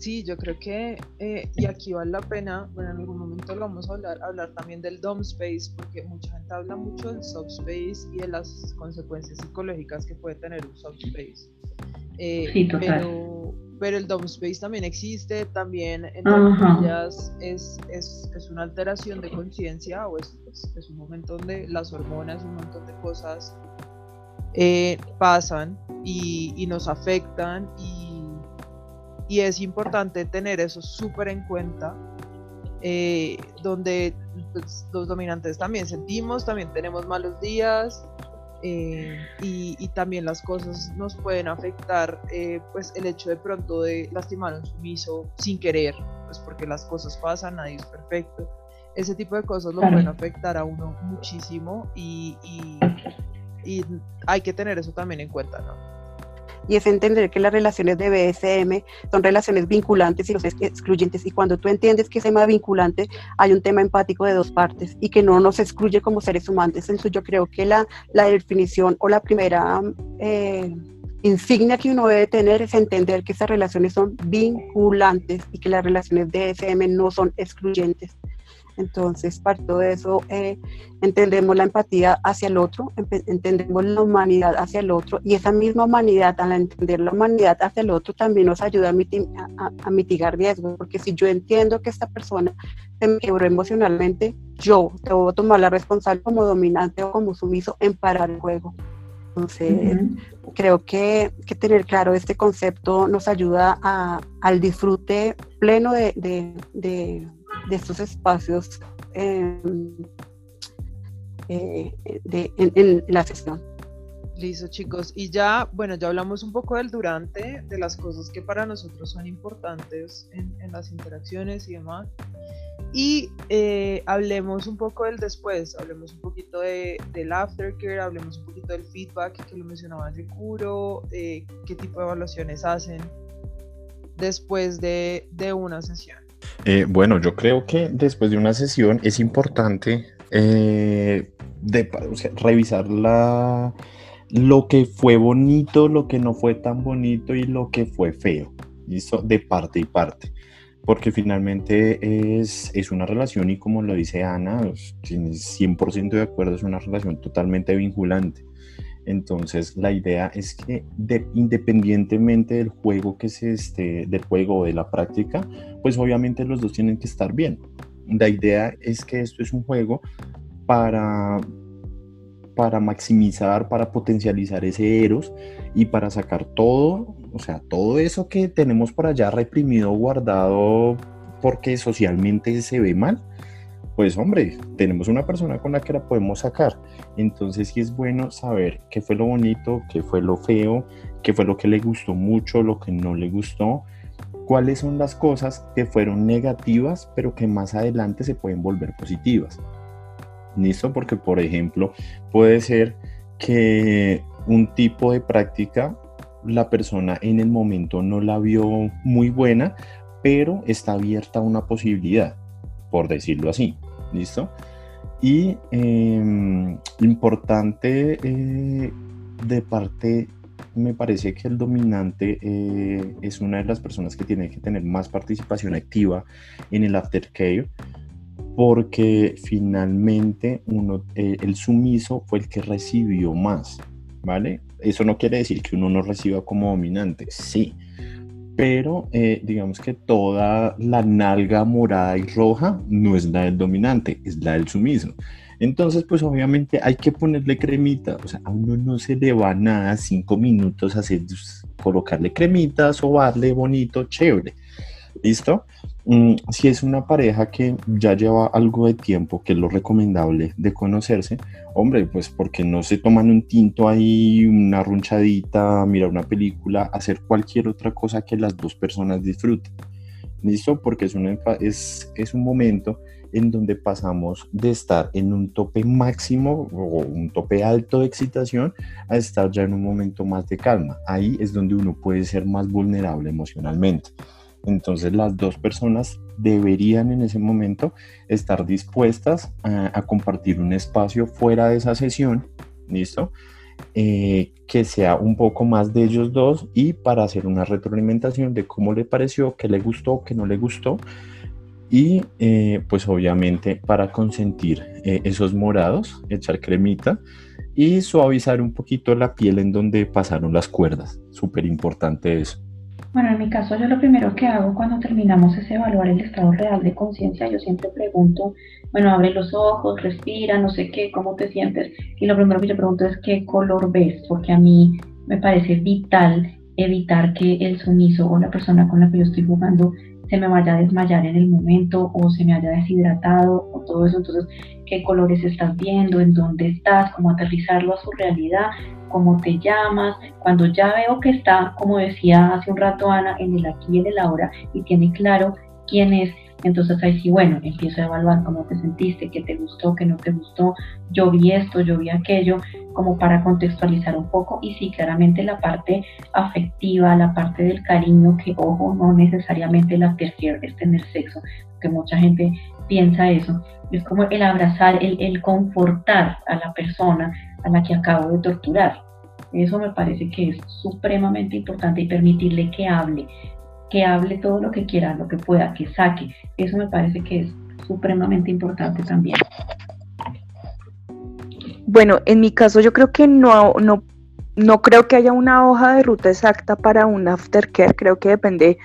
Sí, yo creo que, eh, y aquí vale la pena, bueno, en algún momento lo vamos a hablar, hablar también del dom space, porque mucha gente habla mucho del soft space y de las consecuencias psicológicas que puede tener un soft space. Eh, sí, total. Pero, pero, el dom space también existe, también en ellas es, es, es, una alteración de conciencia o es, es, un momento donde las hormonas, un montón de cosas eh, pasan y, y nos afectan y y es importante tener eso súper en cuenta, eh, donde pues, los dominantes también sentimos, también tenemos malos días eh, y, también las cosas nos pueden afectar, eh, pues el hecho de pronto de lastimar a un sumiso sin querer, pues porque las cosas pasan, nadie es perfecto. Ese tipo de cosas lo pueden afectar a uno muchísimo y, y hay que tener eso también en cuenta, ¿no? Y es entender que las relaciones de BSM son relaciones vinculantes y los excluyentes y cuando tú entiendes que ese tema vinculante hay un tema empático de dos partes y que no nos excluye como seres humanos. Entonces yo creo que la, la definición o la primera eh, insignia que uno debe tener es entender que esas relaciones son vinculantes y que las relaciones de BSM no son excluyentes. Entonces, para todo eso, eh, entendemos la empatía hacia el otro, entendemos la humanidad hacia el otro, y esa misma humanidad, al entender la humanidad hacia el otro, también nos ayuda a, mitigar riesgos, porque si yo entiendo que esta persona se me quebró emocionalmente, yo debo tomar la responsabilidad como dominante o como sumiso en parar el juego. Entonces, creo que, tener claro este concepto nos ayuda al disfrute pleno de de estos espacios em, eh, de, en, la sesión. Listo, chicos. Y ya, bueno, ya hablamos un poco del durante, de las cosas que para nosotros son importantes en, las interacciones y demás. Y eh, hablemos un poco del después, hablemos un poquito de, del aftercare, hablemos un poquito del feedback que lo mencionaba Recuro, eh, qué tipo de evaluaciones hacen después de, de una sesión. Eh, bueno, yo creo que después de una sesión es importante eh, revisar la, lo que fue bonito, lo que no fue tan bonito y lo que fue feo. De parte y parte porque finalmente es, es, una relación y como lo dice Ana, pues, tienes 100% de acuerdo, es una relación totalmente vinculante. Entonces la idea es que independientemente del juego que se esté, del juego o de la práctica, pues obviamente los dos tienen que estar bien. La idea es que esto es un juego para, para maximizar, para potencializar ese eros y para sacar todo, o sea, todo eso que tenemos por allá reprimido, guardado, porque socialmente se ve mal, pues hombre, tenemos una persona con la que la podemos sacar. Entonces sí es bueno saber qué fue lo bonito, qué fue lo feo, qué fue lo que le gustó mucho, lo que no le gustó, cuáles son las cosas que fueron negativas, pero que más adelante se pueden volver positivas. ¿Listo? Porque, por ejemplo, puede ser que un tipo de práctica la persona en el momento no la vio muy buena, pero está abierta a una posibilidad, por decirlo así. ¿Listo? Y em, importante eh, de parte, me parece que el dominante eh, es una de las personas que tiene que tener más participación activa en el aftercare porque finalmente uno, eh, el sumiso fue el que recibió más, ¿vale? Eso no quiere decir que uno no reciba como dominante, sí, pero eh, digamos que toda la nalga morada y roja no es la del dominante, es la del sumiso. Entonces, pues obviamente hay que ponerle cremita, o sea, a uno no se le va nada cinco minutos hacer, colocarle cremita, sobarle bonito, chévere. ¿Listo? Mm, si es una pareja que ya lleva algo de tiempo, que es lo recomendable de conocerse, hombre, pues porque no se toman un tinto ahí, una runchadita, mirar una película, hacer cualquier otra cosa que las dos personas disfruten. ¿Listo? Porque es un, es, es un momento en donde pasamos de estar en un tope máximo o un tope alto de excitación a estar ya en un momento más de calma. Ahí es donde uno puede ser más vulnerable emocionalmente. Entonces las dos personas deberían en ese momento estar dispuestas a, compartir un espacio fuera de esa sesión, ¿listo? Eh, que sea un poco más de ellos dos y para hacer una retroalimentación de cómo le pareció, qué le gustó, qué no le gustó y eh, pues obviamente para consentir eh, esos morados, echar cremita y suavizar un poquito la piel en donde pasaron las cuerdas, súper importante eso. Bueno, en mi caso yo lo primero que hago cuando terminamos es evaluar el estado real de conciencia. Yo siempre pregunto, bueno, abre los ojos, respira, no sé qué, cómo te sientes. Y lo primero que yo pregunto es qué color ves, porque a mí me parece vital evitar que el sumiso o la persona con la que yo estoy jugando se me vaya a desmayar en el momento o se me haya deshidratado o todo eso. Entonces, ¿qué colores estás viendo? ¿En dónde estás? ¿Cómo aterrizarlo a su realidad? ¿Cómo te llamas? Cuando ya veo que está, como decía hace un rato Ana, en el aquí y en el ahora y tiene claro quién es, entonces ahí sí, bueno, empiezo a evaluar cómo te sentiste, qué te gustó, qué no te gustó, yo vi esto, yo vi aquello, como para contextualizar un poco. Y sí, claramente la parte afectiva, la parte del cariño, que ojo, no necesariamente la tercera es tener sexo, que mucha gente piensa eso. Es como el abrazar, el, el confortar a la persona a la que acabo de torturar. Eso me parece que es supremamente importante y permitirle que hable, que hable todo lo que quiera, lo que pueda, que saque. Eso me parece que es supremamente importante también. Bueno, en mi caso yo creo que no, no, no creo que haya una hoja de ruta exacta para un aftercare, creo que depende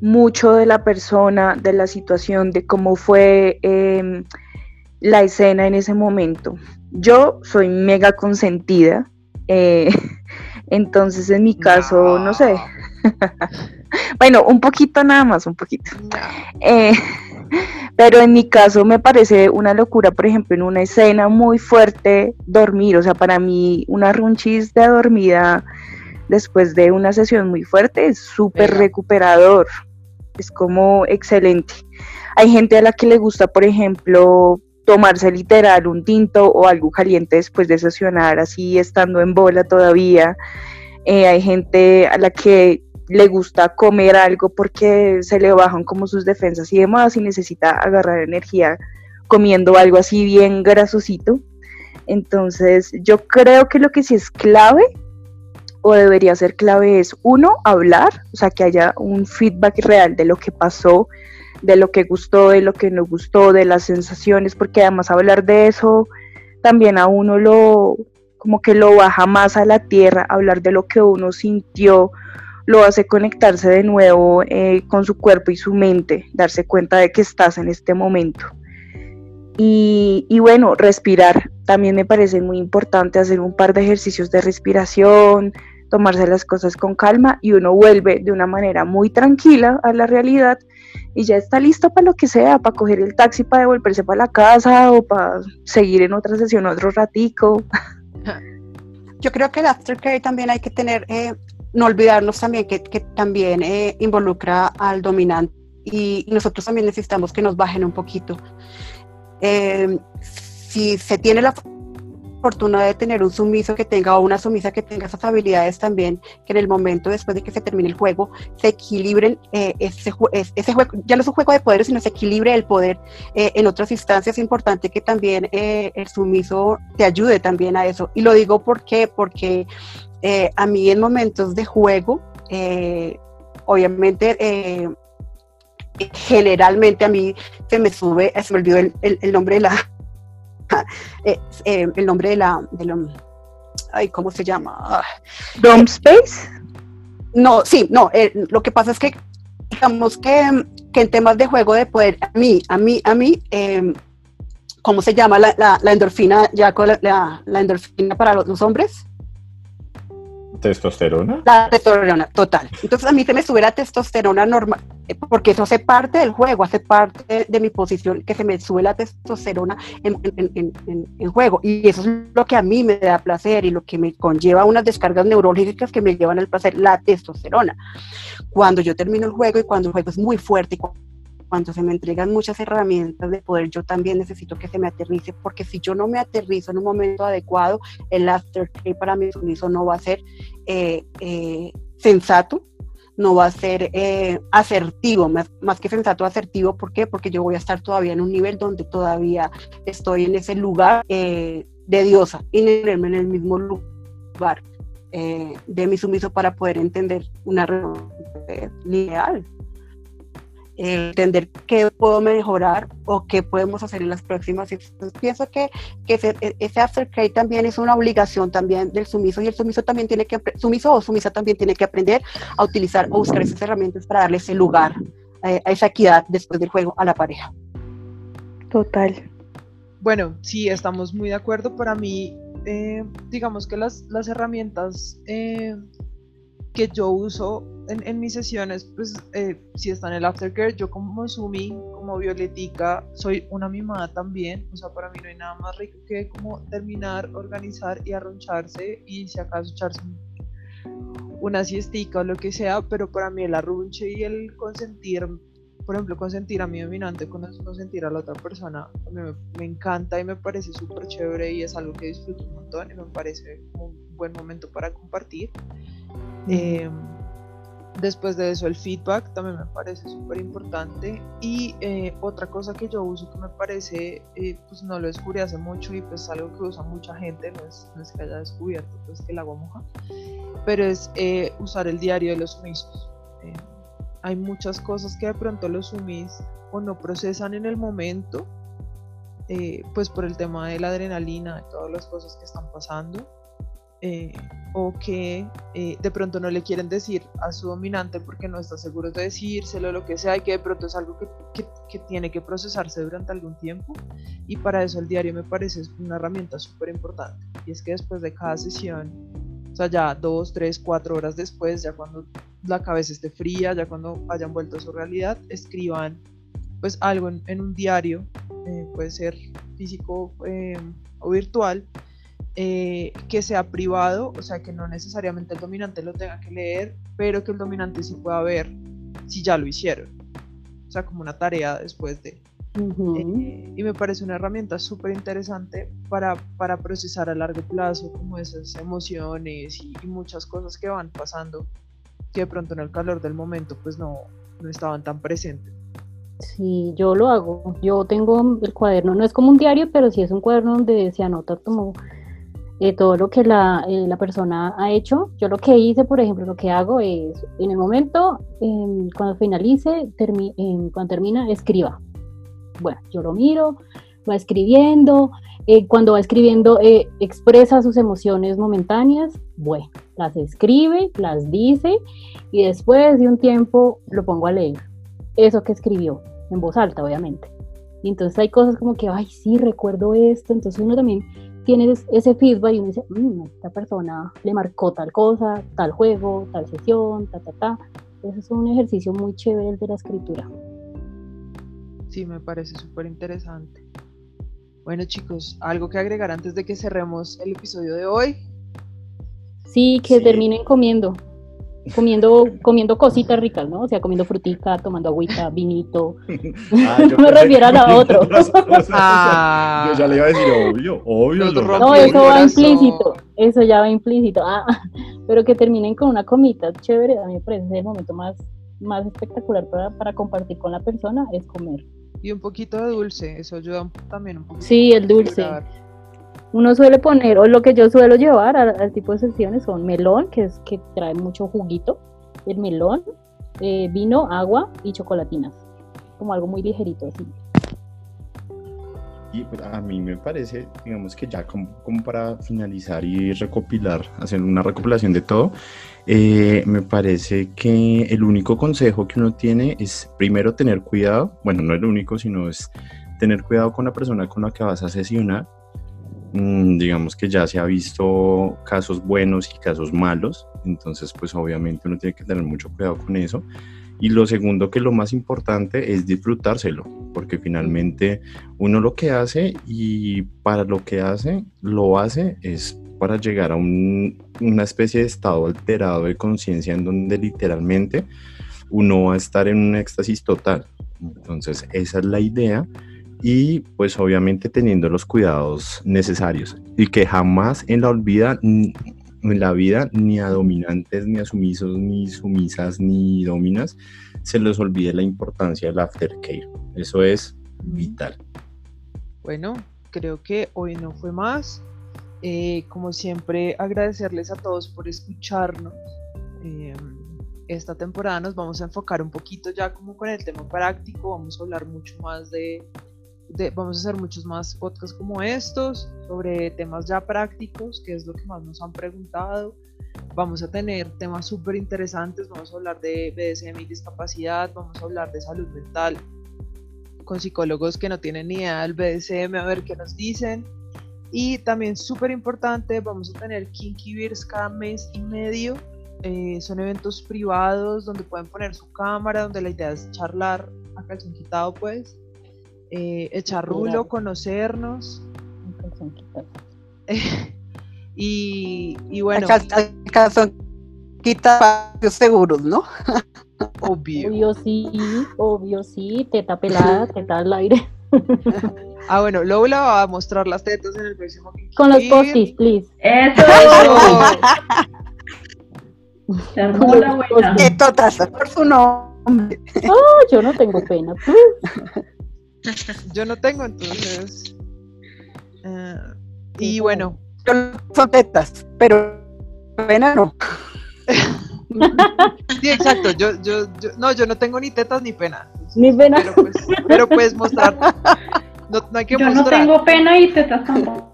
mucho de la persona, de la situación, de cómo fue em, la escena en ese momento. Yo soy mega consentida, eh, entonces en mi caso, no sé, bueno, un poquito nada más, un poquito. Eh, pero en mi caso me parece una locura, por ejemplo, en una escena muy fuerte, dormir. O sea, para mí una runchis de dormida después de una sesión muy fuerte es súper recuperador. Es como excelente. Hay gente a la que le gusta, por ejemplo, tomarse literal un tinto o algo caliente después de sesionar, así estando en bola todavía. Eh, hay gente a la que le gusta comer algo porque se le bajan como sus defensas y demás y necesita agarrar energía comiendo algo así bien grasosito. Entonces yo creo que lo que sí es clave o debería ser clave es uno, hablar, o sea, que haya un feedback real de lo que pasó, de lo que gustó, de lo que no gustó, de las sensaciones, porque además hablar de eso también a uno lo, como que lo baja más a la tierra, hablar de lo que uno sintió, lo hace conectarse de nuevo eh, con su cuerpo y su mente, darse cuenta de que estás en este momento. Y, bueno, respirar. También me parece muy importante hacer un par de ejercicios de respiración, tomarse las cosas con calma y uno vuelve de una manera muy tranquila a la realidad y ya está listo para lo que sea, para coger el taxi, para devolverse para la casa o para seguir en otra sesión otro ratico. Yo creo que el aftercare también hay que tener, eh, no olvidarnos también que, que también eh, involucra al dominante y nosotros también necesitamos que nos bajen un poquito. Eh, si se tiene la fortuna de tener un sumiso que tenga o una sumisa que tenga esas habilidades también, que en el momento después de que se termine el juego, se equilibren eh, ese, ese, juego, ya no es un juego de poder, sino se equilibre el poder eh, en otras instancias. Es importante que también eh, el sumiso te ayude también a eso. Y lo digo porque, porque a mí en momentos de juego, obviamente, generalmente a mí se me sube, se me olvidó el nombre de la eh, eh, el nombre de la, de ay, ¿cómo se llama? Dome Space. No, sí, no, eh, lo que pasa es que digamos que, que, en temas de juego de poder, a mí, a mí, a mí, ¿cómo se llama la, la, endorfina, ya la, la, endorfina para los hombres? ¿Testosterona? La testosterona, total. Entonces a mí se me sube la testosterona normal, eh, porque eso hace parte del juego, hace parte de, mi posición, que se me sube la testosterona en, en, juego. Y eso es lo que a mí me da placer y lo que me conlleva unas descargas neurológicas que me llevan al placer, la testosterona. Cuando yo termino el juego y cuando el juego es muy fuerte y cuando se me entregan muchas herramientas de poder, yo también necesito que se me aterrice, porque si yo no me aterrizo en un momento adecuado, el aftercare para mi sumiso no va a ser eh, eh, sensato, no va a ser eh, asertivo, más, que sensato, asertivo. ¿Por qué? Porque yo voy a estar todavía en un nivel donde todavía estoy en ese lugar de diosa y en el mismo lugar de mi sumiso para poder entender una relación lineal entender qué puedo mejorar o qué podemos hacer en las próximas. Entonces, pienso que, que ese, ese aftercare también es una obligación también del sumiso y el sumiso también tiene que, sumiso o sumisa también tiene que aprender a utilizar o buscar esas herramientas para darle ese lugar, eh, a esa equidad después del juego a la pareja. Total. Bueno, sí, estamos muy de acuerdo. Para mí, eh, digamos que las, las herramientas eh, que yo uso en, mis sesiones, pues eh, si está en el aftercare, yo como Sumi, como Violetica, soy una mimada también, o sea, para mí no hay nada más rico que como terminar, organizar y arroncharse y si acaso echarse una siestica o lo que sea, pero para mí el arrunche y el consentir, por ejemplo, consentir a mi dominante, consentir a la otra persona, me, me encanta y me parece súper chévere y es algo que disfruto un montón y me parece un buen momento para compartir. Eh, después de eso el feedback también me parece súper importante y eh, otra cosa que yo uso que me parece, eh, pues no lo descubrí hace mucho y pues algo que usa mucha gente, no es, que haya descubierto pues que el agua pero es usar el diario de los sumisos. hay muchas cosas que de pronto los sumis o no procesan en el momento, pues por el tema de la adrenalina, de todas las cosas que están pasando eh, o que eh, de pronto no le quieren decir a su dominante porque no está seguro de decírselo, lo que sea, y que de pronto es algo que, que, tiene que procesarse durante algún tiempo. Y para eso el diario me parece una herramienta súper importante. Y es que después de cada sesión, o sea, ya dos, tres, cuatro horas después, ya cuando la cabeza esté fría, ya cuando hayan vuelto a su realidad, escriban pues algo en, un diario, eh, puede ser físico o virtual, eh, que sea privado, o sea, que no necesariamente el dominante lo tenga que leer, pero que el dominante sí pueda ver si ya lo hicieron. O sea, como una tarea después de. Ujú. Eh, y me parece una herramienta súper interesante para, para procesar a largo plazo como esas emociones y, y muchas cosas que van pasando que de pronto en el calor del momento pues no, no estaban tan presentes. Sí, yo lo hago. Yo tengo el cuaderno, no es como un diario, pero sí es un cuaderno donde se anota como eh, todo lo que la, eh, la persona ha hecho. Yo lo que hice, por ejemplo, lo que hago es, en el momento, em, cuando finalice, termi- em, cuando termina, escriba. Bueno, yo lo miro, va escribiendo. eh, cuando va escribiendo, eh, expresa sus emociones momentáneas. Bueno, las escribe, las dice y después de un tiempo lo pongo a leer eso que escribió, en voz alta, obviamente. Y entonces hay cosas como que, ay, sí, recuerdo esto. Entonces uno también tiene es- ese feedback y uno dice, "Mm, esta persona le marcó tal cosa, tal juego, tal sesión, ta, ta, ta. Eso es un ejercicio muy chévere el de la escritura. Sí, me parece súper interesante. Bueno chicos, algo que agregar antes de que cerremos el episodio de hoy. Sí, que Sí. terminen comiendo. Comiendo, comiendo cositas ricas, ¿no? O sea, comiendo frutica, tomando agüita, vinito. Ah, yo No refiero a otro. otras cosas. Ah. Yo ya le iba a decir, obvio, obvio. No, eso va implícito, eso ya va implícito. Ah, pero que terminen con una comita chévere, a mí me parece el momento más, más espectacular para, para compartir con la persona, es comer. Y un poquito de dulce, eso ayuda también un poquito. Sí, el dulce. Uno suele poner, o lo que yo suelo llevar al, tipo de sesiones son melón, que es que trae mucho juguito, el melón, eh, vino, agua y chocolatinas, como algo muy ligerito así. Y pues, a mí me parece, digamos que ya como, como para finalizar y recopilar, hacer una recopilación de todo, eh, me parece que el único consejo que uno tiene es primero tener cuidado, bueno, no el único, sino es tener cuidado con la persona con la que vas a sesionar. Mm, digamos que ya se ha visto casos buenos y casos malos, entonces pues obviamente uno tiene que tener mucho cuidado con eso. Y lo segundo, que lo más importante es disfrutárselo, porque finalmente uno lo que hace y para lo que hace, lo hace es para llegar a un- una especie de estado alterado de conciencia en donde literalmente uno va a estar en un éxtasis total. Entonces, esa es la idea y pues obviamente teniendo los cuidados necesarios y que jamás en la olvida en la vida ni a dominantes ni a sumisos ni sumisas ni dominas se les olvide la importancia del aftercare eso es vital Bueno, creo que hoy no fue más. Eh, como siempre, agradecerles a todos por escucharnos. Eh, esta temporada nos vamos a enfocar un poquito ya como con el tema práctico. Vamos a hablar mucho más de, de- vamos a hacer muchos más podcasts como estos sobre temas ya prácticos, que es lo que más nos han preguntado. Vamos a tener temas súper interesantes. Vamos a hablar de BDSM y discapacidad. Vamos a hablar de salud mental con psicólogos que no tienen ni idea del BDSM, a ver qué nos dicen. Y también súper importante, vamos a tener Kinky Beers cada mes y medio. Eh, son eventos privados donde pueden poner su cámara, donde la idea es charlar a calzón quitado, pues. Eh, echar rulo, conocernos. Y, y bueno, calzón quita espacios seguros, ¿no? obvio. Obvio sí, obvio sí, teta pelada, teta al aire. Ah, bueno, Lola va a mostrar las tetas en el próximo Con los postis, please. Eso, Eso. se armó la buena. Que totas, por su nombre. Oh, yo no tengo pena. Yo no tengo, entonces. eh, y bueno, Yo son tetas, pero pena no. sí, exacto. Yo, yo, yo, no, yo no tengo ni tetas ni pena. Ni pena. Pero, pues, pero puedes mostrar. No, no hay que Yo no tengo pena y tetas tampoco.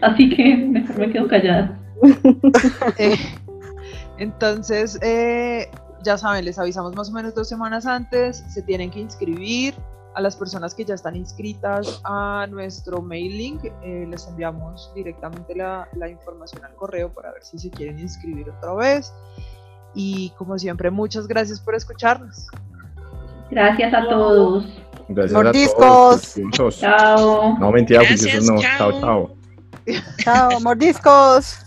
Así que mejor me quedo callada. Eh, entonces, eh, ya saben, les avisamos más o menos dos semanas antes. Se tienen que inscribir. A las personas que ya están inscritas a nuestro mail link, eh, les enviamos directamente la, la información al correo para ver si se quieren inscribir otra vez. Y como siempre, muchas gracias por escucharnos. Gracias a todos. gracias Mordiscos. a todos Chao. no mentira Gracias, no chao. chao chao Chao, mordiscos.